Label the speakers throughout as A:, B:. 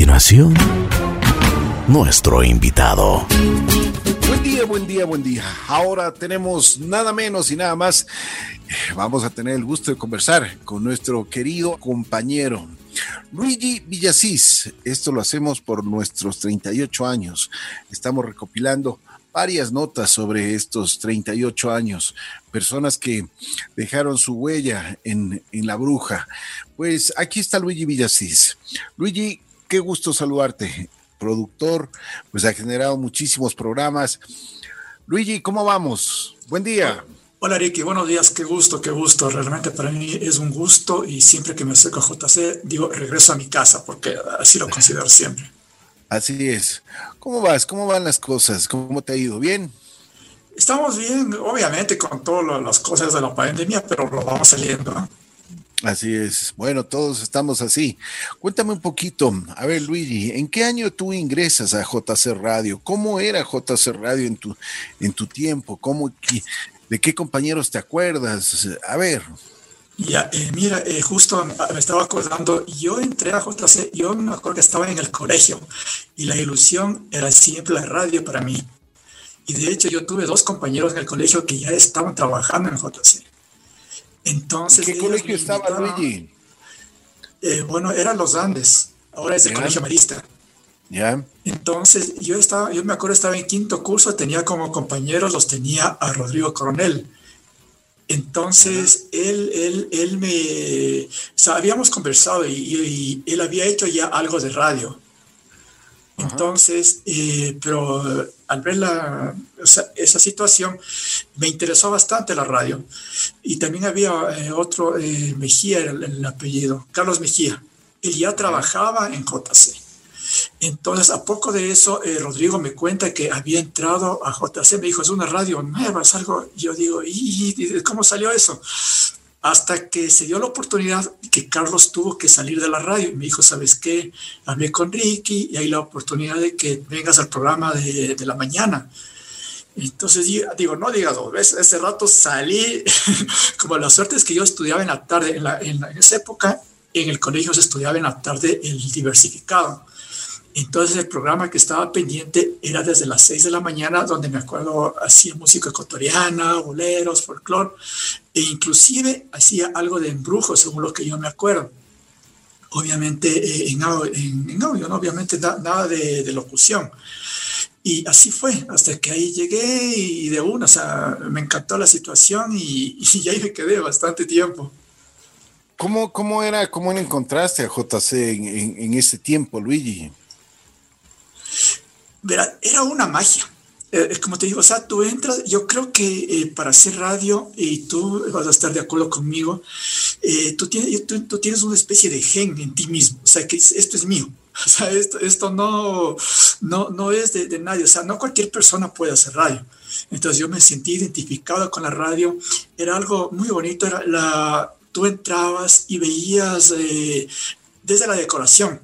A: continuación, nuestro invitado.
B: Buen día, buen día, buen día. Ahora tenemos nada menos y nada más. Vamos a tener el gusto de conversar con nuestro querido compañero Luigi Villasís. Esto lo hacemos por nuestros 38 años. Estamos recopilando varias notas sobre estos 38 años, personas que dejaron su huella en, en la bruja. Pues aquí está Luigi Villasís. Luigi, qué gusto saludarte. Productor, pues ha generado muchísimos programas. Luigi, ¿cómo vamos? Buen día.
C: Hola Ricky, buenos días, qué gusto, qué gusto. Realmente para mí es un gusto y siempre que me acerco a JC digo regreso a mi casa porque así lo considero siempre.
B: Así es. ¿Cómo vas? ¿Cómo van las cosas? ¿Cómo te ha ido? ¿Bien?
C: Estamos bien, obviamente con todas las cosas de la pandemia, pero lo vamos saliendo.
B: Así es. Bueno, todos estamos así. Cuéntame un poquito, a ver Luigi, ¿en qué año tú ingresas a JC Radio? ¿Cómo era JC Radio en tu, en tu tiempo? ¿Cómo, ¿De qué compañeros te acuerdas? A ver.
C: Ya, eh, mira, eh, justo me estaba acordando, yo entré a JC, yo me acuerdo que estaba en el colegio y la ilusión era siempre la radio para mí. Y de hecho yo tuve dos compañeros en el colegio que ya estaban trabajando en JC. Entonces,
B: ¿En qué colegio estaba Luigi?
C: Eh, bueno, era Los Andes, ahora es el Colegio Marista.
B: Ya.
C: Entonces, yo estaba, yo me acuerdo estaba en quinto curso, tenía como compañeros, los tenía a Rodrigo Coronel entonces, él, él, él me, o sea, habíamos conversado y, él había hecho ya algo de radio. Entonces, eh, pero al ver la, esa situación, me interesó bastante la radio. Y también había eh, otro, eh, Mejía era el, apellido, Carlos Mejía. Él ya trabajaba en JC. Entonces, a poco de eso, eh, Rodrigo me cuenta que había entrado a JC, me dijo, es una radio nueva, es algo, yo digo, ¿y cómo salió eso? Hasta que se dio la oportunidad que Carlos tuvo que salir de la radio y me dijo, ¿sabes qué? Hablé con Ricky y hay la oportunidad de que vengas al programa de, la mañana. Entonces digo, no digas dos veces, ese rato salí, como la suerte es que yo estudiaba en la tarde, en, en esa época en el colegio se estudiaba en la tarde el diversificado. Entonces el programa que estaba pendiente era desde las 6 de la mañana, donde me acuerdo hacía música ecuatoriana, boleros, folclore, e inclusive hacía algo de embrujo, según lo que yo me acuerdo. Obviamente eh, en, audio, ¿no? obviamente nada de, locución. Y así fue, hasta que ahí llegué y de una, o sea, me encantó la situación y, y ahí me quedé bastante tiempo.
B: ¿Cómo, cómo era, cómo encontraste a JC en, en, en ese tiempo, Luigi?
C: Verá, era una magia. Eh, como te digo, o sea, tú entras, yo creo que eh, para hacer radio, y tú vas a estar de acuerdo conmigo, eh, tú, tienes, tú, tienes una especie de gen en ti mismo, o sea, que esto es mío, o sea, esto, esto no, no, no es de, de, nadie, o sea, no cualquier persona puede hacer radio. Entonces yo me sentí identificado con la radio, era algo muy bonito, era la, tú entrabas y veías desde la decoración,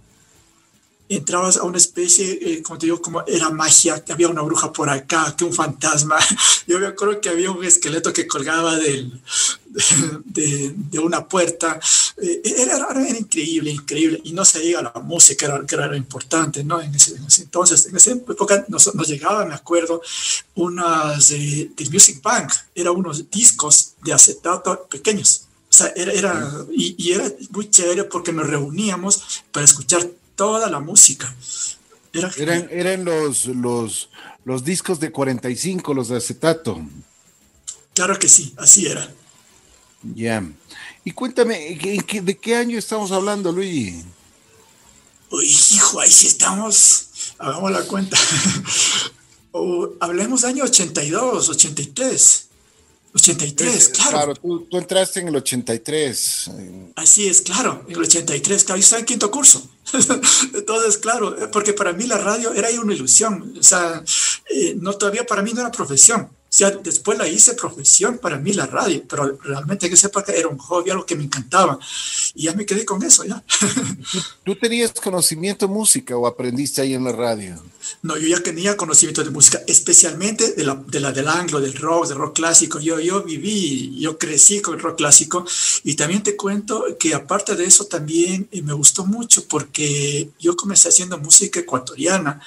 C: entrabas a una especie, eh, como te digo, como era magia, que había una bruja por acá, que un fantasma. Yo me acuerdo que había un esqueleto que colgaba del, de, de, una puerta. Eh, era, era, increíble, increíble. Y no se diga la música, era, que era importante, ¿no? En ese, entonces, en esa época nos, nos llegaba, me acuerdo, unas de, del Music Bank, eran unos discos de acetato pequeños. O sea, era, era y, y era muy chévere porque nos reuníamos para escuchar toda la música.
B: eran, eran los, los, los discos de 45, los de acetato.
C: Claro que sí, así era.
B: Ya. Y cuéntame, ¿de qué año estamos hablando, Luis?
C: Uy, hijo, ahí sí estamos. Hagamos la cuenta. o, hablemos año 82, 83. 83, claro.
B: Claro, tú, tú, entraste en el 83.
C: Así es, claro, en el 83, claro, yo estaba en quinto curso. Entonces, claro, porque para mí la radio era una ilusión, o sea, eh, no todavía para mí no era profesión. Sea, después la hice profesión para mí la radio, pero realmente en esa época era un hobby, algo que me encantaba. Y ya me quedé con eso, ya.
B: ¿Tú, tenías conocimiento de música o aprendiste ahí en la radio?
C: No, yo ya tenía conocimiento de música, especialmente de la, de la del anglo, del rock, del rock clásico. Yo, yo viví, yo crecí con el rock clásico y también te cuento que aparte de eso también eh, me gustó mucho porque yo comencé haciendo música ecuatoriana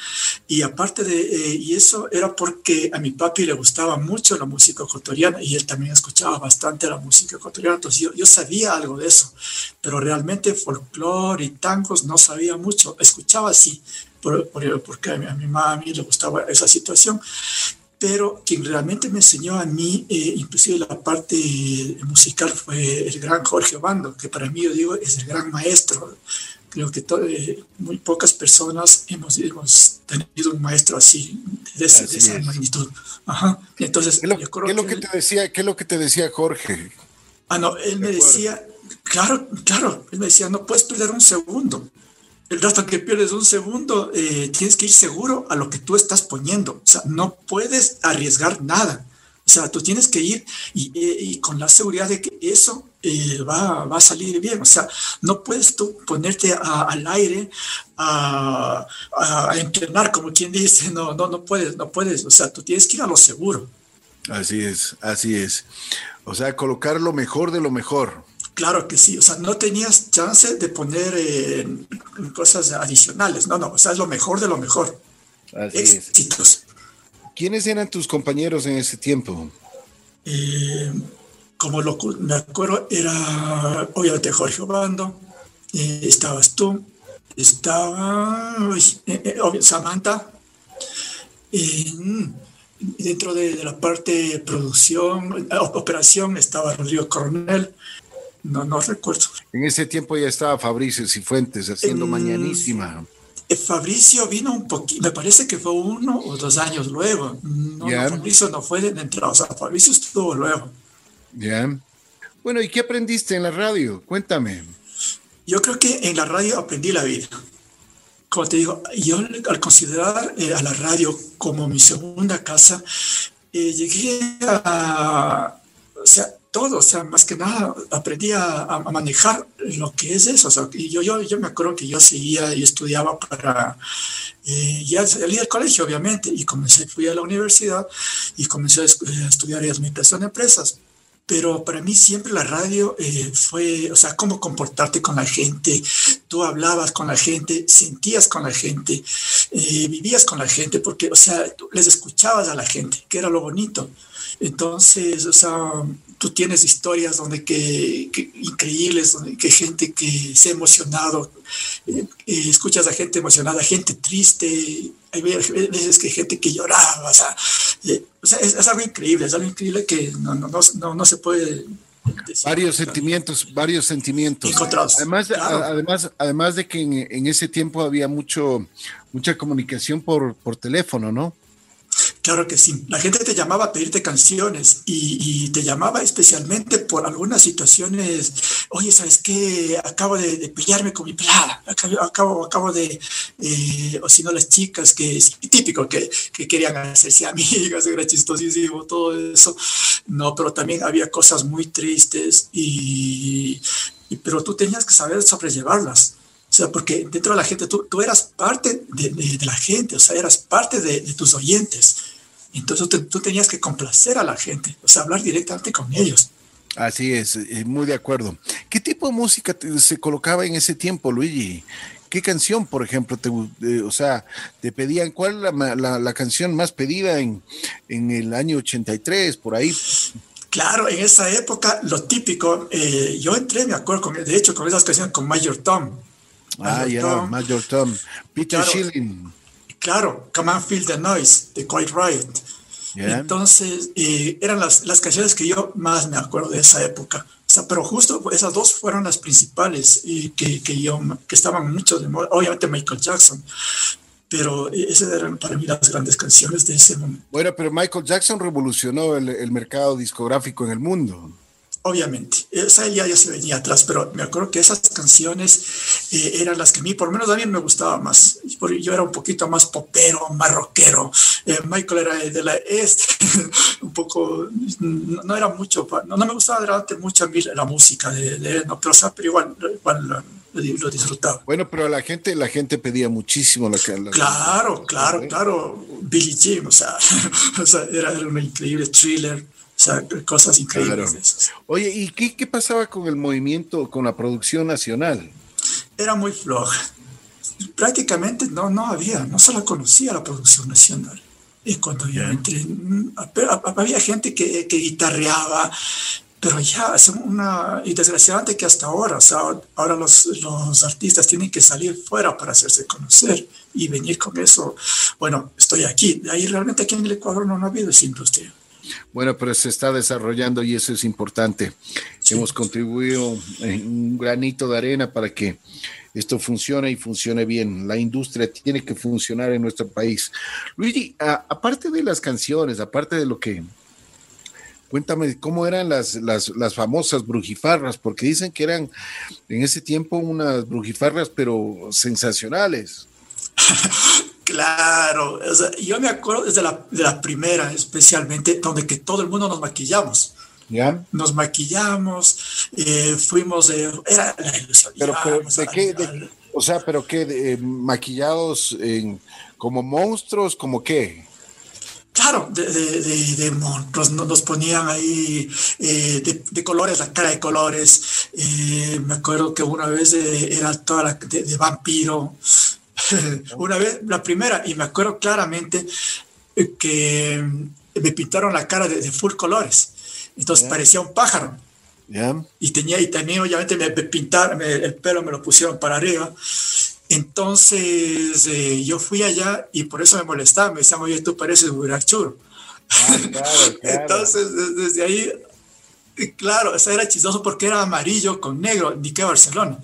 C: y aparte de, eh, y eso era porque a mi papi le gustaba mucho la música ecuatoriana y él también escuchaba bastante la música ecuatoriana, entonces yo, yo sabía algo de eso, pero realmente folclore y tangos no sabía mucho, escuchaba así, porque a mi, a mi mamá le gustaba esa situación. Pero quien realmente me enseñó a mí, eh, inclusive la parte musical, fue el gran Jorge Obando, que para mí, yo digo, es el gran maestro. Creo que eh, muy pocas personas hemos, hemos, tenido un maestro así, de, esa magnitud. Ajá. Entonces,
B: ¿Qué, lo, ¿qué lo que, te decía, ¿Qué es lo que te decía Jorge?
C: Ah, no, él me decía, claro, claro, él me decía, no puedes perder un segundo el rato que pierdes un segundo, eh, tienes que ir seguro a lo que tú estás poniendo. O sea, no puedes arriesgar nada. O sea, tú tienes que ir y, con la seguridad de que eso eh, va, a salir bien. O sea, no puedes tú ponerte al aire a, entrenar, como quien dice, no, no, no puedes, no puedes. O sea, tú tienes que ir a lo seguro.
B: Así es, así es. O sea, colocar lo mejor de lo mejor.
C: Claro que sí, o sea, no tenías chance de poner eh, cosas adicionales, no, no, o sea, es lo mejor de lo mejor. Así Éxitos.
B: ¿Quiénes eran tus compañeros en ese tiempo?
C: Eh, como lo, me acuerdo, era obviamente Jorge Obando, eh, estabas tú, estaba Samantha, dentro de, de, la parte de producción, operación, estaba Rodrigo Coronel, no, no recuerdo.
B: En ese tiempo ya estaba Fabricio Cifuentes haciendo Mañanísima.
C: Eh, Fabricio vino un poquito, me parece que fue uno o dos años luego. No, Fabricio no fue de entrada, o sea, Fabricio estuvo luego.
B: Ya. Bueno, ¿y qué aprendiste en la radio? Cuéntame.
C: Yo creo que en la radio aprendí la vida. Como te digo, yo al considerar eh, a la radio como mi segunda casa, eh, llegué a, o sea, todo, o sea, más que nada aprendí a, manejar lo que es eso. O sea, y yo, yo, yo me acuerdo que yo seguía y estudiaba para, eh, ya salí del colegio, obviamente, y comencé, fui a la universidad y comencé a, estudiar administración de empresas. Pero para mí siempre la radio eh, fue, o sea, cómo comportarte con la gente. Tú hablabas con la gente, sentías con la gente, eh, vivías con la gente, porque, o sea, les escuchabas a la gente, que era lo bonito. Entonces, o sea, tú tienes historias donde que, increíbles, donde que gente que se ha emocionado, eh, eh, escuchas a gente emocionada, gente triste, hay veces que gente que lloraba, o sea, eh, es, algo increíble, es algo increíble que no, no, no, no se puede
B: varios sentimientos, varios sentimientos. Además, además, además de que en, en, ese tiempo había mucho, mucha comunicación por, por teléfono, ¿no?
C: Claro que sí. La gente te llamaba a pedirte canciones y, te llamaba especialmente por algunas situaciones. Oye, ¿sabes qué? Acabo de, de pelearme con mi pelada. Acabo, acabo, de, eh, o si no, las chicas, que es típico, que, que querían hacerse amigas, era chistosísimo, todo eso. No, pero también había cosas muy tristes y, y pero tú tenías que saber sobrellevarlas. O sea, porque dentro de la gente, tú, tú eras parte de, de, la gente, o sea, eras parte de, de tus oyentes. Entonces tú, tenías que complacer a la gente, o sea, hablar directamente con ellos.
B: Así es, eh, muy de acuerdo. ¿Qué tipo de música se colocaba en ese tiempo, Luigi? ¿Qué canción, por ejemplo, te, eh, o sea, te pedían, cuál la, la, la canción más pedida en, en, el año 83, por ahí?
C: Claro, en esa época, lo típico, eh, yo entré, me acuerdo, con, de hecho, con esas canciones con Major Tom.
B: Ah, ya, Major Tom. Peter Schilling.
C: Claro, Come and Feel the Noise, de Quiet Riot. Entonces, eh, eran las, las, canciones que yo más me acuerdo de esa época. O sea, pero justo esas dos fueron las principales que, que, yo, que estaban mucho de moda. Obviamente Michael Jackson, pero esas eran para mí las grandes canciones de ese momento.
B: Bueno, pero Michael Jackson revolucionó el, el mercado discográfico en el mundo.
C: Obviamente. Esa ya, ya se venía atrás, pero me acuerdo que esas canciones eh, eran las que a mí, por lo menos a mí me gustaba más. Yo era un poquito más popero, más rockero. Eh, Michael era de la este, un poco, no, era mucho, no, me gustaba realmente mucho a mí la música de, él, no, pero, pero igual, igual lo, disfrutaba.
B: Bueno, pero la gente, la gente pedía muchísimo la,
C: la Claro, claro, claro. Billie Jean, o sea, o sea era, era un increíble thriller o sea, cosas increíbles.
B: Oye, ¿y qué, qué, pasaba con el movimiento, con la producción nacional?
C: Era muy floja. Prácticamente no, no había, no se la conocía la producción nacional. Y cuando yo entré, había gente que, que guitarreaba, pero ya es una, y desgraciadamente que hasta ahora, o sea, ahora los, los, artistas tienen que salir fuera para hacerse conocer y venir con eso. Bueno, estoy aquí, ahí realmente aquí en el Ecuador no ha habido esa industria.
B: Bueno, pero se está desarrollando y eso es importante. Hemos contribuido en un granito de arena para que esto funcione y funcione bien. La industria tiene que funcionar en nuestro país. Luigi, aparte de las canciones, aparte de lo que... Cuéntame, ¿cómo eran las, las, las famosas brujifarras? Porque dicen que eran en ese tiempo unas brujifarras, pero sensacionales.
C: Claro, yo me acuerdo desde la, de la primera, especialmente, donde que todo el mundo nos maquillamos. ¿Ya? Nos maquillamos, eh, fuimos, de era la
B: ilusión. Pero, ¿de qué? o sea, ¿pero qué? De, maquillados como monstruos, como qué?
C: Claro, de, de, monstruos, nos ponían ahí eh, de, colores, la cara de colores. Eh, me acuerdo que una vez era toda la de, vampiro, una vez, la primera, y me acuerdo claramente que me pintaron la cara de, full colores. Entonces parecía un pájaro. Y tenía, y también obviamente me pintaron, el pelo me lo pusieron para arriba. Entonces eh, yo fui allá y por eso me molestaba. Me decían, oye, tú pareces un ah, Entonces, desde ahí Claro, eso era chistoso porque era amarillo con negro, ni que Barcelona.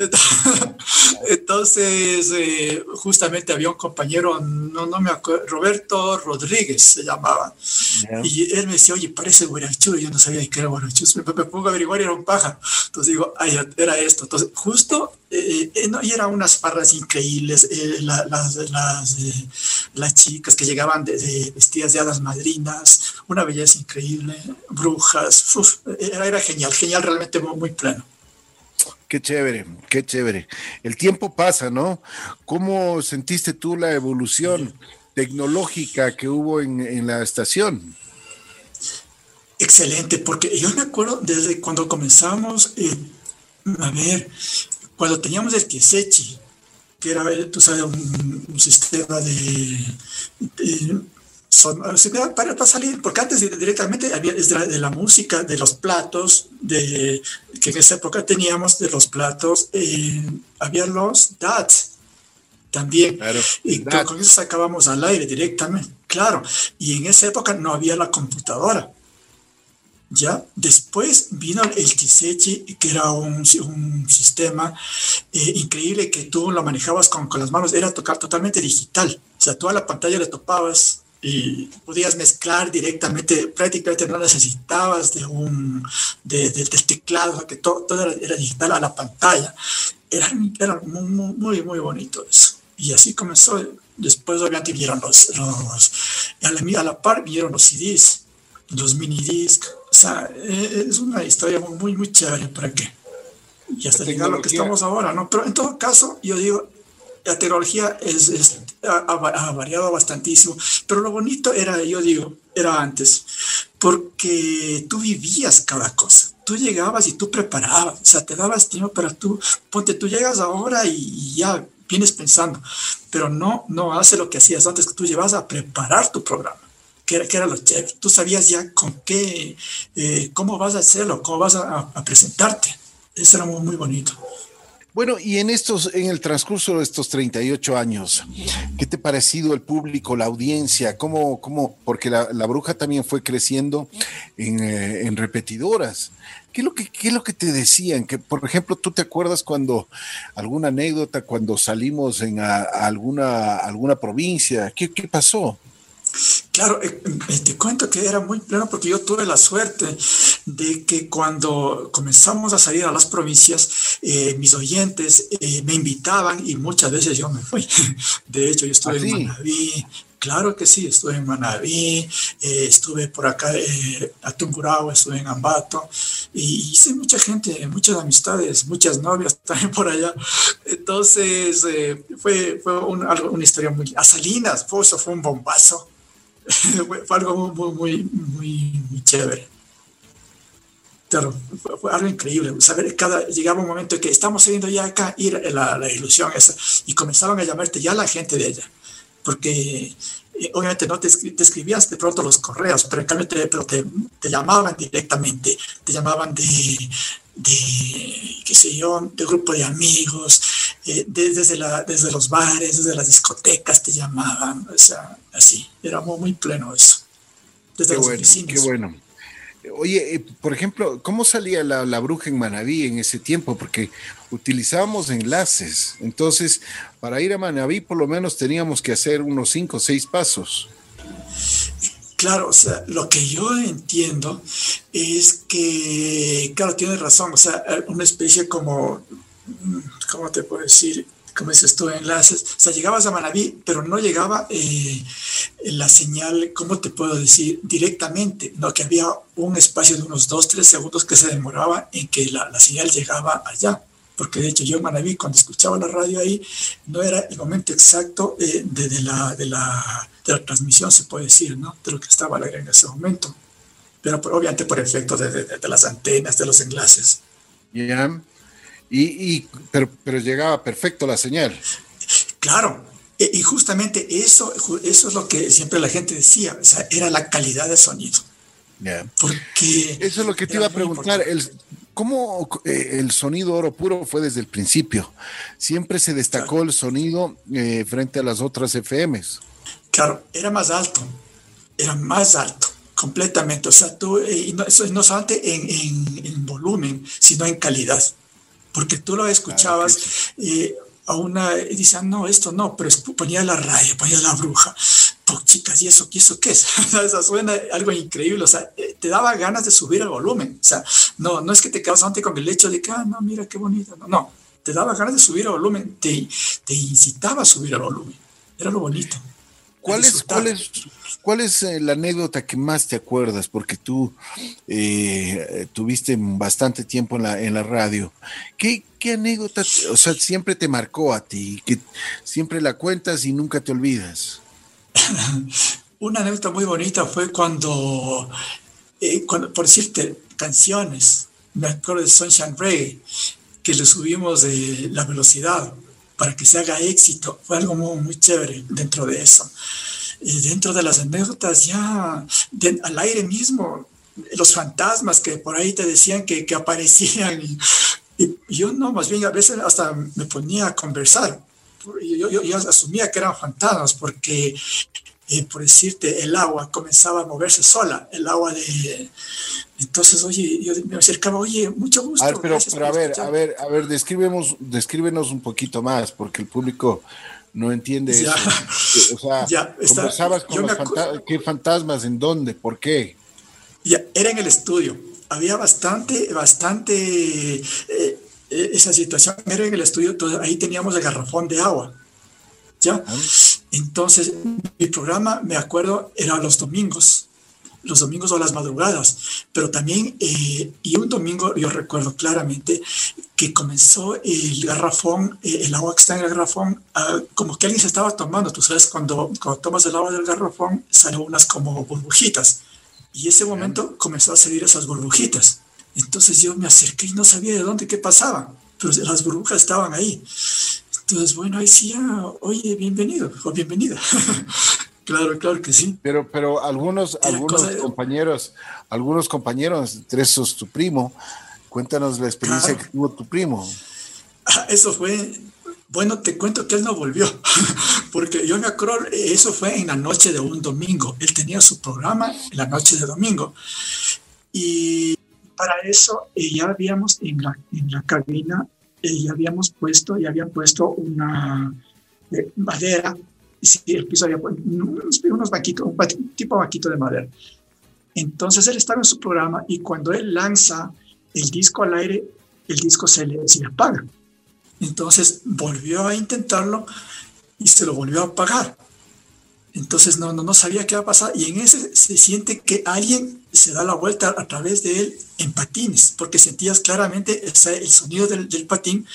C: Entonces, eh, justamente había un compañero, no, no me acuerdo, Roberto Rodríguez se llamaba. Y él me decía, oye, parece Guarachú. Yo no sabía que era Guarachú. Me, pongo a averiguar y era un pájaro. Entonces digo, ay, era esto. Entonces, justo, eh, eh, no, y eran unas farras increíbles. las, las, las, chicas que llegaban de, vestidas de hadas madrinas, una belleza increíble, brujas. era, era genial, genial, realmente muy, muy pleno.
B: Qué chévere, qué chévere. El tiempo pasa, ¿no? ¿Cómo sentiste tú la evolución tecnológica que hubo en, la estación?
C: Excelente, porque yo me acuerdo desde cuando comenzamos, eh, a ver, cuando teníamos el Kiesechi, que era, tú sabes, un, sistema de son, para, para, salir, porque antes directamente había de la, música, de los platos, de, que en esa época teníamos de los platos, eh, había los DATs también, y con eso sacábamos al aire directamente, claro, y en esa época no había la computadora. ¿ya? Después vino el Kisechi, que era un, un sistema eh, increíble que tú lo manejabas con, con, las manos, era tocar totalmente digital. O sea, toda la pantalla le topabas y podías mezclar directamente, prácticamente no necesitabas de un de, del teclado, que todo, todo era, digital a la pantalla. Era, era muy, muy, muy bonito eso. Y así comenzó. Después obviamente vinieron los, los a, la, a la par vinieron los CDs, los mini discs. O sea, e, es una historia muy, muy chévere para qué. Y hasta llegar a lo que estamos ahora, ¿no? Pero en todo caso, yo digo, la tecnología es, ha, variado bastantísimo, pero lo bonito era, yo digo, era antes, porque tú vivías cada cosa. Tú llegabas y tú preparabas, o sea, te dabas tiempo para tú, ponte, tú llegas ahora y ya vienes pensando, pero no, no hace lo que hacías antes, que tú llevas a preparar tu programa. Que era, que era lo chévere. Tú sabías ya con qué, eh, cómo vas a hacerlo, cómo vas a, a presentarte. Eso era muy, muy bonito.
B: Bueno, y en estos, en el transcurso de estos 38 años, ¿qué te ha parecido el público, la audiencia? ¿Cómo, cómo? Porque la, bruja también fue creciendo eh, en, repetidoras. ¿Qué es, lo que, ¿Qué es lo que te decían? Que, por ejemplo, ¿tú te acuerdas cuando alguna anécdota, cuando salimos en alguna, alguna provincia? ¿Qué, qué pasó?
C: Claro, eh, eh, te cuento que era muy pleno porque yo tuve la suerte de que cuando comenzamos a salir a las provincias, eh, mis oyentes me invitaban y muchas veces yo me fui. De hecho, yo estuve ¿Ah, en Manaví, Claro que sí, estuve en Manaví, estuve por acá, eh, a Tungurahua, estuve en Ambato y hice mucha gente, muchas amistades, muchas novias también por allá. Entonces fue, fue una historia muy... A Salinas, fue, eso fue un bombazo fue algo muy, muy, muy, chévere. Claro, fue, algo increíble. Saber cada, llegaba un momento en que estamos saliendo ya acá, ir la, la ilusión esa, y comenzaban a llamarte ya la gente de ella. Porque eh, obviamente no te, te, escribías de pronto los correos, pero en cambio te, pero te, te llamaban directamente, te llamaban de, de, qué sé yo, de grupo de amigos, eh, desde, la, desde los bares, desde las discotecas te llamaban, o sea, así, era muy, pleno eso.
B: Desde qué bueno, Qué bueno. Oye, eh, por ejemplo, ¿cómo salía la, la, bruja en Manaví en ese tiempo? Porque utilizábamos enlaces. Entonces, para ir a Manaví, por lo menos teníamos que hacer unos cinco o seis pasos.
C: Claro, o sea, lo que yo entiendo es que, claro, tienes razón, o sea, una especie como, ¿cómo te puedo decir? Como dices tú, enlaces. O sea, llegabas a Manaví, pero no llegaba eh, la señal, ¿cómo te puedo decir? Directamente, no, que había un espacio de unos dos, tres segundos que se demoraba en que la, la señal llegaba allá porque de hecho yo en Manaví cuando escuchaba la radio ahí no era el momento exacto eh, de, la, de, la, de, la, transmisión, se puede decir, ¿no? de lo que estaba al aire en ese momento, pero obviamente por efecto de, las antenas, de los enlaces.
B: Ya, y, y, pero, pero llegaba perfecto la señal.
C: Claro, e, y justamente eso, eso es lo que siempre la gente decía, o sea, era la calidad de sonido.
B: Yeah. Porque eso es lo que te iba a preguntar. El, ¿Cómo eh, el sonido oro puro fue desde el principio? Siempre se destacó el sonido eh, frente a las otras FMs.
C: Claro, era más alto, era más alto, completamente. O sea, tú, eh, no, no solamente en, en, volumen, sino en calidad. Porque tú lo escuchabas a una, y decían, no, esto no, pero ponía la raya, ponía la bruja chicas, ¿y eso, ¿y eso qué es? o sea, suena algo increíble, o sea, eh, te daba ganas de subir el volumen, o sea, no, no es que te quedas antes con el hecho de que, ah, no, mira qué bonito, no, no, te daba ganas de subir el volumen, te, te incitaba a subir el volumen, era lo bonito.
B: ¿Cuál es, cuál es, cuál es eh, la anécdota que más te acuerdas? Porque tú eh, tuviste bastante tiempo en la, en la radio. ¿Qué, ¿Qué anécdota, o sea, siempre te marcó a ti? Que siempre la cuentas y nunca te olvidas.
C: Una anécdota muy bonita fue cuando, eh, cuando, por decirte, canciones, me acuerdo de Sunshine Ray, que le subimos de la velocidad para que se haga éxito. Fue algo muy, muy chévere dentro de eso. Y dentro de las anécdotas ya al aire mismo, los fantasmas que por ahí te decían que, que aparecían y, yo no, más bien a veces hasta me ponía a conversar yo, yo, asumía que eran fantasmas porque, por decirte, el agua comenzaba a moverse sola, el agua de... Entonces, oye, yo me acercaba, oye, mucho gusto.
B: A ver, pero, pero a ver, a ver, a ver, descríbenos, descríbenos un poquito más, porque el público no entiende eso. O sea, ya, conversabas con los fantasmas, ¿qué fantasmas? ¿En dónde? ¿Por qué?
C: Ya, era en el estudio. Había bastante, bastante... Eh, esa situación era en el estudio, ahí teníamos el garrafón de agua. ¿Ya? Entonces, mi programa, me acuerdo, era los domingos, los domingos o las madrugadas, pero también, eh, y un domingo yo recuerdo claramente que comenzó el garrafón, eh, el agua que está en el garrafón, ah, como que alguien se estaba tomando, tú sabes, cuando, cuando tomas el agua del garrafón, salen unas como burbujitas, y ese momento comenzó a salir esas burbujitas. Entonces yo me acerqué y no sabía de dónde, qué pasaba, pero las burbujas estaban ahí. Entonces, bueno, ahí sí, oye, bienvenido o bienvenida. claro, claro que sí.
B: Pero, pero algunos, algunos compañeros, algunos compañeros, entre esos tu primo, cuéntanos la experiencia que tuvo tu primo.
C: Ah, eso fue, bueno, te cuento que él no volvió, porque yo me acuerdo, eso fue en la noche de un domingo. Él tenía su programa en la noche de domingo. Y para eso eh, ya habíamos en la, en la cabina, eh, ya habíamos puesto, ya habían puesto una eh, madera sí, el piso unos, banquitos, un tipo banquito de madera. Entonces él estaba en su programa y cuando él lanza el disco al aire, el disco se le, se le apaga. Entonces volvió a intentarlo y se lo volvió a apagar. Entonces no, no, no sabía qué iba a pasar y en ese se siente que alguien se da la vuelta a través de él en patines, porque sentías claramente el sonido del, patín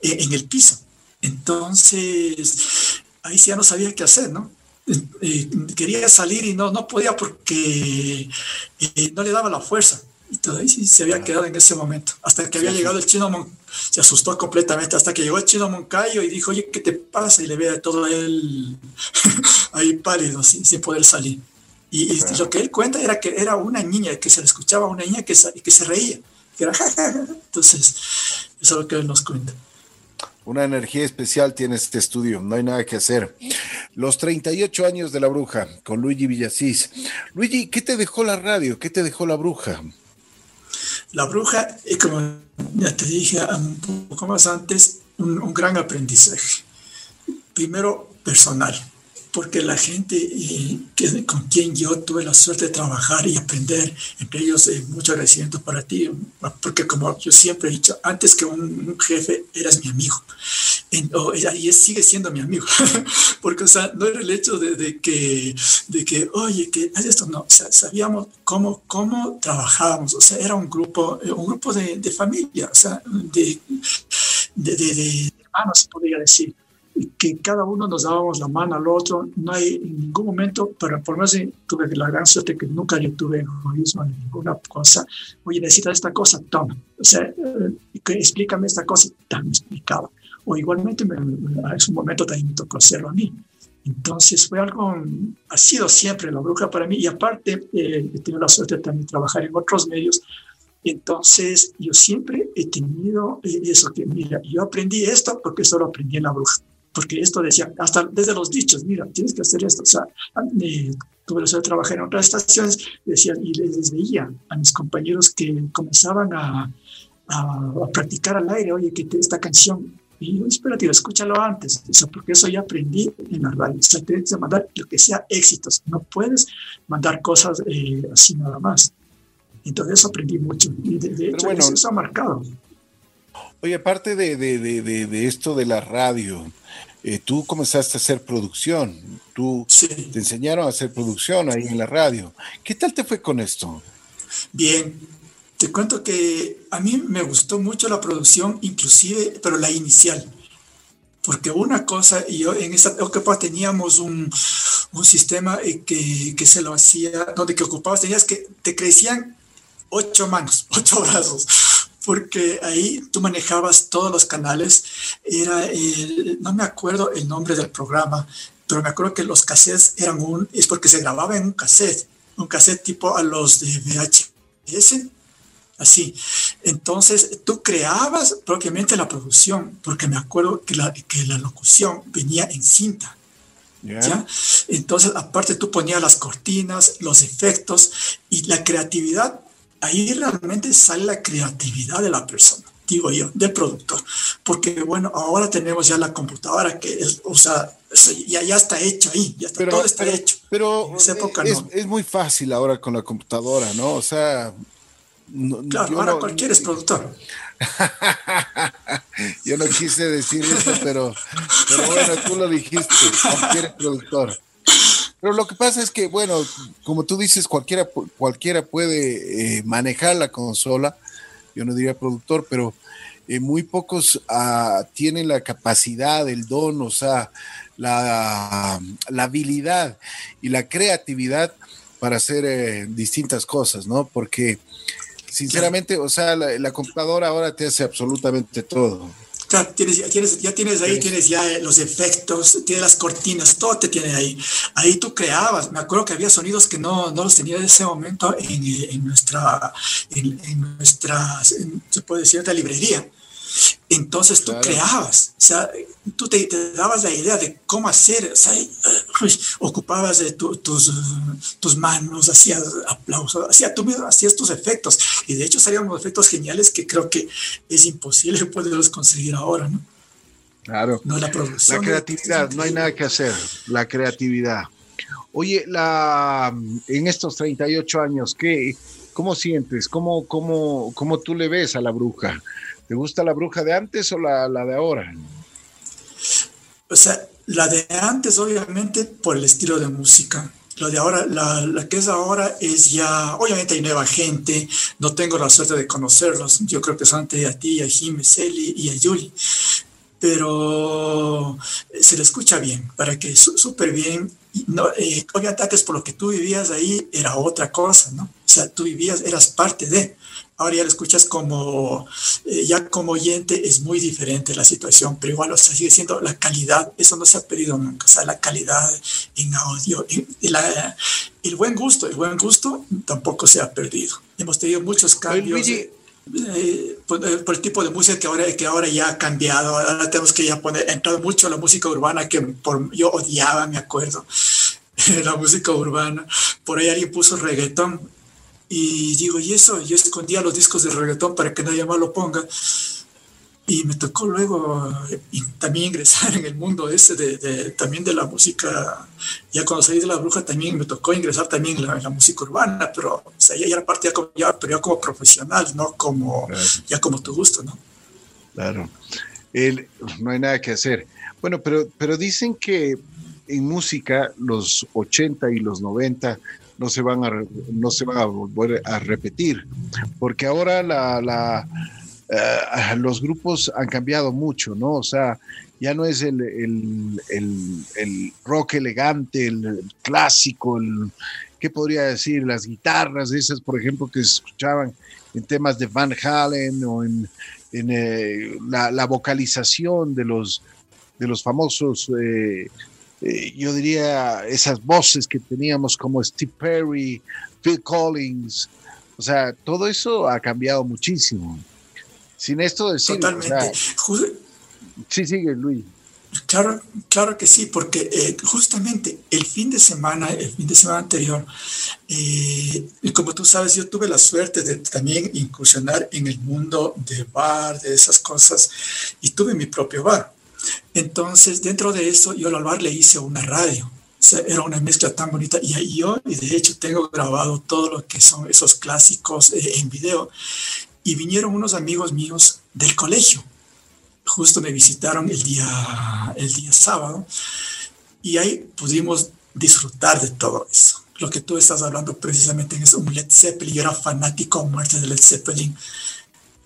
C: eh, en el piso. Entonces ahí sí ya no sabía qué hacer, ¿no? Eh, eh, quería salir y no, no podía porque no le daba la fuerza. Y todo ahí sí se había quedado en ese momento. Hasta que había llegado el chino Mon se asustó completamente. Hasta que llegó el chino Moncayo y dijo, oye, ¿qué te pasa? Y le ve todo él ahí pálido, sin, sin poder salir. Y, lo que él cuenta era que era una niña, que se le escuchaba una niña que, que se reía. Que era, Entonces, eso es lo que él nos cuenta.
B: Una energía especial tiene este estudio, no hay nada que hacer. Los 38 años de la bruja con Luigi Villasís. Luigi, ¿qué te dejó la radio? ¿Qué te dejó la bruja?
C: La bruja, como ya te dije un poco más antes, un gran aprendizaje. Primero, personal porque la gente eh, con quien yo tuve la suerte de trabajar y aprender, entre ellos eh, mucho agradecimiento para ti, porque como yo siempre he dicho, antes que un, jefe eras mi amigo, y sigue siendo mi amigo, porque o sea, no era el hecho de, que, de que, oye, que esto, no, sabíamos cómo, cómo trabajábamos, o sea, era un grupo, eh, un grupo de, de familia, o sea, de, de, de hermanos, podría decir que cada uno nos dábamos la mano al otro, no hay en ningún momento, pero por más tuve la gran suerte que nunca yo tuve egoísmo en ninguna cosa, oye, necesitas esta cosa, toma, o sea, eh, explícame esta cosa, tan explicaba. O igualmente me, es un momento también me tocó hacerlo a mí. Entonces fue algo, ha sido siempre la bruja para mí. Y aparte eh, he tenido la suerte también de trabajar en otros medios. Entonces, yo siempre he tenido eh, eso que, mira, yo aprendí esto porque solo aprendí en la bruja porque esto decía, hasta desde los dichos, mira, tienes que hacer esto. O sea, eh, tuve la suerte de trabajar en otras estaciones decían, y les veía a mis compañeros que comenzaban a, a, practicar al aire, oye, que esta canción, y yo, espérate, escúchalo antes, o sea, porque eso ya aprendí en la radio. O sea, tienes que mandar lo que sea éxitos, no puedes mandar cosas eh, así nada más. Entonces eso aprendí mucho, y de, hecho eso, ha marcado.
B: Oye, aparte de, de, de, esto de la radio, eh, tú comenzaste a hacer producción, tú te enseñaron a hacer producción ahí en la radio. ¿Qué tal te fue con esto?
C: Bien, te cuento que a mí me gustó mucho la producción, inclusive, pero la inicial. Porque una cosa, y yo en esa época teníamos un, un sistema eh, que, que, se lo hacía, donde que ocupabas, tenías que, te crecían ocho manos, ocho brazos porque ahí tú manejabas todos los canales. Era, no me acuerdo el nombre del programa, pero me acuerdo que los cassettes eran un, es porque se grababa en un cassette, un cassette tipo a los de VHS, así. Entonces tú creabas propiamente la producción, porque me acuerdo que la, que la locución venía en cinta. ¿Ya? Entonces, aparte tú ponías las cortinas, los efectos y la creatividad ahí realmente sale la creatividad de la persona, digo yo, del productor. Porque bueno, ahora tenemos ya la computadora que, es, o sea, ya, ya está hecho ahí, ya está, todo está hecho.
B: Pero es, muy fácil ahora con la computadora, ¿no? O sea...
C: claro, ahora cualquiera es productor.
B: yo no quise decir eso, pero, pero bueno, tú lo dijiste, cualquier productor. Pero lo que pasa es que, bueno, como tú dices, cualquiera, cualquiera puede eh, manejar la consola, yo no diría productor, pero eh, muy pocos ah, tienen la capacidad, el don, o sea, la, habilidad y la creatividad para hacer eh, distintas cosas, ¿no? Porque, sinceramente, o sea, la computadora ahora te hace absolutamente todo
C: tienes, ya, tienes, ya tienes ahí, tienes ya eh, los efectos, tienes las cortinas, todo te tiene ahí. Ahí tú creabas. Me acuerdo que había sonidos que no, no los tenía en ese momento en, en nuestra, en, en nuestra, se puede decir, librería. Entonces tú creabas, o sea, tú te, dabas la idea de cómo hacer, o sea, ocupabas de tus, tus manos, hacías aplausos, hacías, tú hacías tus efectos. Y de hecho salían unos efectos geniales que creo que es imposible poderlos conseguir ahora, ¿no?
B: Claro. No la producción. La creatividad, no hay nada que hacer. La creatividad. Oye, la, en estos 38 años, ¿qué, ¿cómo sientes? ¿Cómo, cómo, ¿Cómo tú le ves a la bruja? ¿Te gusta la bruja de antes o la, la de ahora?
C: O sea, la de antes, obviamente, por el estilo de música. La de ahora, la, la, que es ahora es ya, obviamente hay nueva gente, no tengo la suerte de conocerlos, yo creo que son a ti, a Jim, Celi y a Yuli, pero se le escucha bien, para que súper bien. No, eh, obviamente antes por lo que tú vivías ahí era otra cosa, ¿no? O sea, tú vivías, eras parte de ahora ya lo escuchas como, eh, ya como oyente es muy diferente la situación, pero igual, o sea, sigue siendo la calidad, eso no se ha perdido nunca, o sea, la calidad en audio, el buen gusto, el buen gusto tampoco se ha perdido. Hemos tenido muchos cambios. Eh, por, el tipo de música que ahora, que ahora ya ha cambiado, ahora tenemos que ya poner, entrado mucho la música urbana que por, yo odiaba, me acuerdo, la música urbana. Por ahí alguien puso reggaetón y digo, y eso, yo escondía los discos de reggaetón para que nadie más lo ponga. Y me tocó luego eh, también ingresar en el mundo ese de, también de la música. Ya cuando salí de la bruja también me tocó ingresar también en la, música urbana, pero o sea, ya, era parte ya como, ya, pero ya como profesional, no como ya como tu gusto, ¿no?
B: Claro. El, no hay nada que hacer. Bueno, pero, pero dicen que en música los 80 y los 90 no se van a, no se van a volver a repetir, porque ahora la, eh, los grupos han cambiado mucho, ¿no? O sea, ya no es el, el, el, rock elegante, el clásico, el, ¿qué podría decir? Las guitarras esas, por ejemplo, que se escuchaban en temas de Van Halen o en, en eh, la, la, vocalización de los, de los famosos eh, eh, yo diría, esas voces que teníamos como Steve Perry, Phil Collins, o sea, todo eso ha cambiado muchísimo. Sin esto decir...
C: Totalmente.
B: sí, sigue, Luis.
C: Claro, claro que sí, porque eh, justamente el fin de semana, el fin de semana anterior, eh, como tú sabes, yo tuve la suerte de también incursionar en el mundo de bar, de esas cosas, y tuve mi propio bar. Entonces, dentro de eso, yo al bar le hice una radio. O sea, era una mezcla tan bonita. Y ahí yo, y de hecho, tengo grabado todo lo que son esos clásicos eh, en video. Y vinieron unos amigos míos del colegio. Justo me visitaron el día, el día sábado. Y ahí pudimos disfrutar de todo eso. Lo que tú estás hablando precisamente es un Led Zeppelin. Yo era fanático a muerte de Led Zeppelin.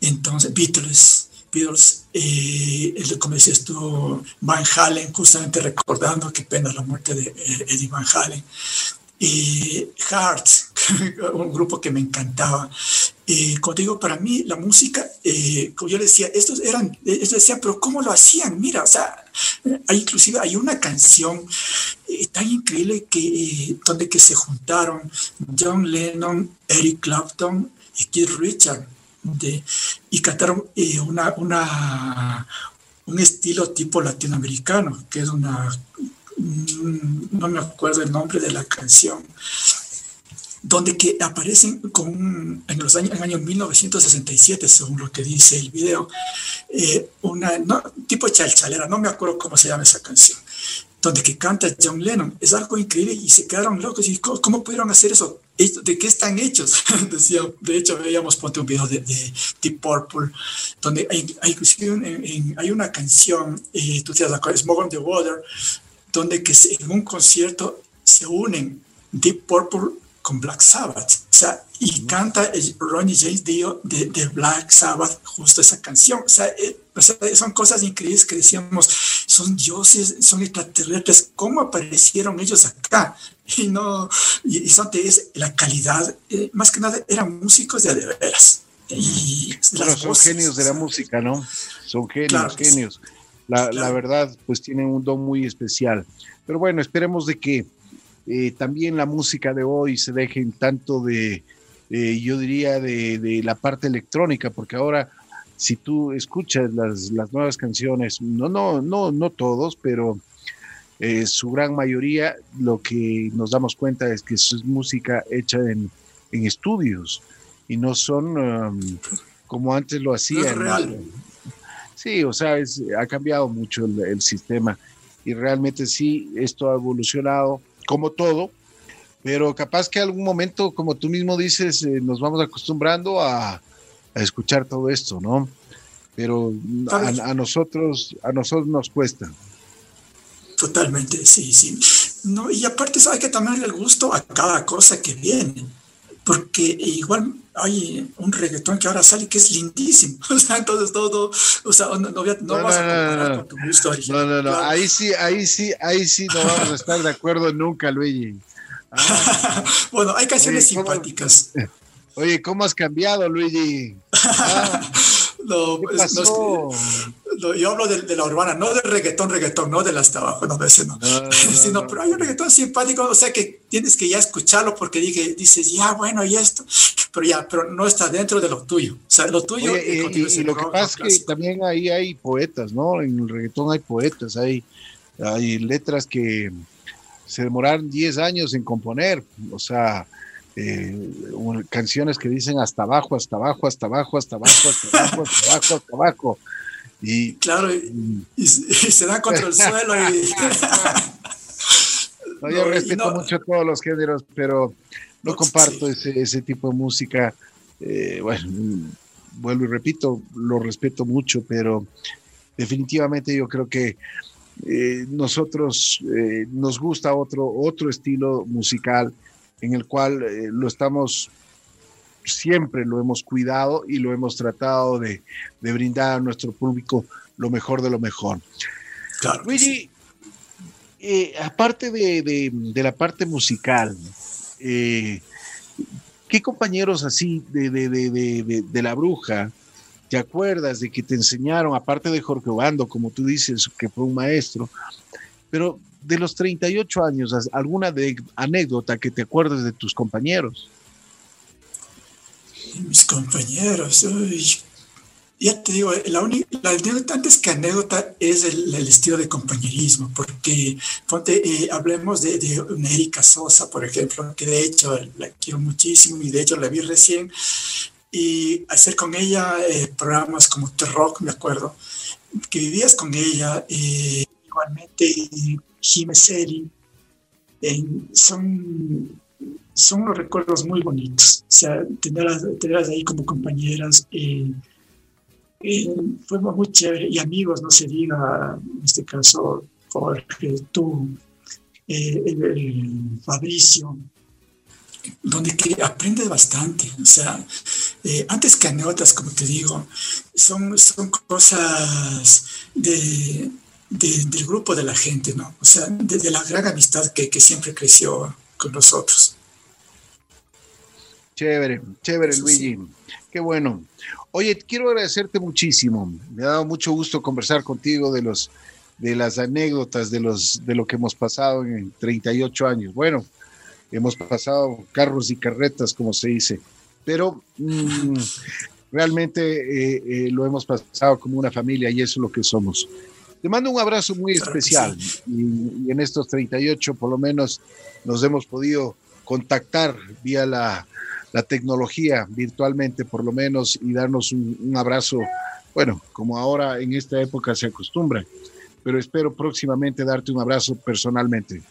C: Entonces, Beatles, Beatles, eh, como decías tú, Van Halen, justamente recordando qué pena la muerte de eh, Eddie Van Halen. y Heart, un grupo que me encantaba. Eh, como digo, para mí la música, eh, como yo decía, estos eran, ellos decían, pero ¿cómo lo hacían? Mira, o sea, hay inclusive hay una canción eh, tan increíble que donde que se juntaron John Lennon, Eric Clapton y Keith Richards y cantaron eh, una, una, un estilo tipo latinoamericano, que es una, no me acuerdo el nombre de la canción, donde que aparecen con, en los años, en año 1967, según lo que dice el video, eh, una no, tipo chalchalera, no me acuerdo cómo se llama esa canción, donde que canta John Lennon. Es algo increíble y se quedaron locos. ¿Y cómo, pudieron hacer eso? ¿De qué están hechos? Decía, de hecho, veíamos ponte un video de, Deep Purple, donde hay, hay, hay una canción, eh, tú te das Smoke on the Water, donde que en un concierto se unen Deep Purple con Black Sabbath. O sea, y canta Ronnie James Dio de, de, Black Sabbath justo esa canción. O sea, eh, son cosas increíbles que decíamos, son dioses, son extraterrestres, ¿cómo aparecieron ellos acá? Y no, y, son de la calidad, eh, más que nada eran músicos de veras. Y
B: son genios de la música, ¿no? Son genios, genios. La, la, verdad, pues tienen un don muy especial. Pero bueno, esperemos de que eh, también la música de hoy se dejen tanto de, eh, yo diría, de, de, la parte electrónica, porque ahora si tú escuchas las, las nuevas canciones, no, no, no, no todos, pero eh, su gran mayoría, lo que nos damos cuenta es que es música hecha en, en estudios y no son um, como antes lo hacían.
C: real.
B: Sí, o sea, ha cambiado mucho el, sistema y realmente sí, esto ha evolucionado como todo, pero capaz que algún momento, como tú mismo dices, eh, nos vamos acostumbrando a, a, escuchar todo esto, ¿no? Pero a, a, nosotros, a nosotros nos cuesta.
C: Totalmente, sí, sí. No, y aparte hay que tomarle el gusto a cada cosa que viene, porque igual hay un reggaetón que ahora sale que es lindísimo. O sea, entonces todo, o sea, no, no, no vas a comparar con tu gusto
B: original. No, no, no, ahí sí, ahí sí, ahí sí no vamos a estar de acuerdo nunca, Luigi.
C: Ah. bueno, hay canciones simpáticas.
B: Oye, ¿cómo has cambiado, Luigi? Ah.
C: no, ¿Qué pasó? No, es que, yo hablo de, la urbana, no del reggaetón, reggaetón, no del hasta abajo, no, ese no. Sino, pero hay un reggaetón simpático, o sea que tienes que ya escucharlo porque dije, dices, ya, bueno, y esto, pero ya, pero no está dentro de lo tuyo. O sea, lo tuyo.
B: y, lo que pasa es que también ahí hay poetas, ¿no? En el reggaetón hay poetas, hay, hay letras que se demoraron 10 años en componer, o sea, eh, canciones que dicen hasta abajo, hasta abajo, hasta abajo, hasta abajo, hasta abajo, hasta abajo, hasta abajo. Y,
C: claro, y, se da contra el suelo. Y...
B: yo respeto mucho todos los géneros, pero no comparto ese, ese, tipo de música. Eh, bueno, vuelvo y repito, lo respeto mucho, pero definitivamente yo creo que eh, nosotros nos gusta otro, otro estilo musical en el cual lo estamos siempre lo hemos cuidado y lo hemos tratado de, brindar a nuestro público lo mejor de lo mejor.
C: Claro.
B: Luigi, eh, aparte de, la parte musical, eh, ¿qué compañeros así de, la bruja te acuerdas de que te enseñaron, aparte de Jorge Obando, como tú dices, que fue un maestro, pero de los 38 años, alguna anécdota que te acuerdes de tus compañeros?
C: mis compañeros. ya te digo, la, única, anécdota antes que anécdota es el, estilo de compañerismo, porque eh, hablemos de, de Erika Sosa, por ejemplo, que de hecho la quiero muchísimo y de hecho la vi recién, y hacer con ella eh, programas como T-Rock, me acuerdo, que vivías con ella, eh, igualmente Jiménez son son unos recuerdos muy bonitos. O sea, tenerlas, tenerlas ahí como compañeras eh, eh, fue muy chévere. Y amigos, no se diga, en este caso, Jorge, tú, eh, Fabricio, donde que aprendes bastante. O sea, antes que anécdotas, como te digo, son, son cosas de, del grupo de la gente, ¿no? O sea, de, la gran amistad que, que siempre creció con nosotros.
B: Chévere, chévere, Luigi. Qué bueno. Oye, quiero agradecerte muchísimo. Me ha dado mucho gusto conversar contigo de los de las anécdotas de los de lo que hemos pasado en 38 años. Bueno, hemos pasado carros y carretas, como se dice, pero mm, realmente eh, eh, lo hemos pasado como una familia y eso es lo que somos. Te mando un abrazo muy especial y, y en estos 38 por lo menos nos hemos podido contactar vía la, la tecnología virtualmente por lo menos y darnos un, abrazo, bueno, como ahora en esta época se acostumbra, pero espero próximamente darte un abrazo personalmente.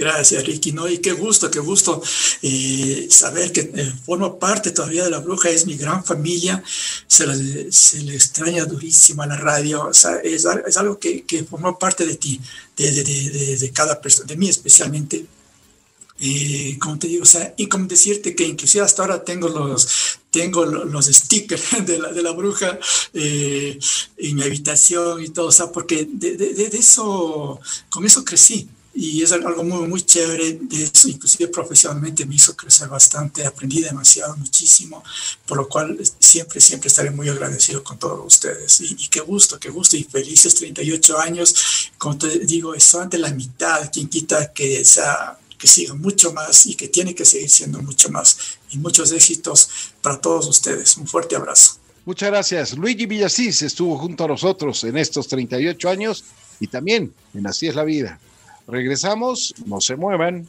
C: Gracias, Ricky. No, y qué gusto, qué gusto eh, saber que eh, formo parte todavía de la bruja, es mi gran familia, se le, se le extraña durísimo a la radio, o sea, es, es, algo que, que formó parte de ti, de, de, de, de cada persona, de mí especialmente, y como te digo, o sea, y como decirte que inclusive hasta ahora tengo los, tengo los stickers de la, de la bruja eh, en mi habitación y todo, o sea, porque de, de, eso, con eso crecí. Y es algo muy, muy chévere, de eso inclusive profesionalmente me hizo crecer bastante, aprendí demasiado, muchísimo, por lo cual siempre, siempre estaré muy agradecido con todos ustedes. Y, qué gusto, qué gusto y felices 38 años, como te digo, es solamente la mitad, quien quita que sea que siga mucho más y que tiene que seguir siendo mucho más. Y muchos éxitos para todos ustedes. Un fuerte abrazo.
B: Muchas gracias. Luigi Villasís estuvo junto a nosotros en estos 38 años y también en Así es la vida. Regresamos, no se muevan.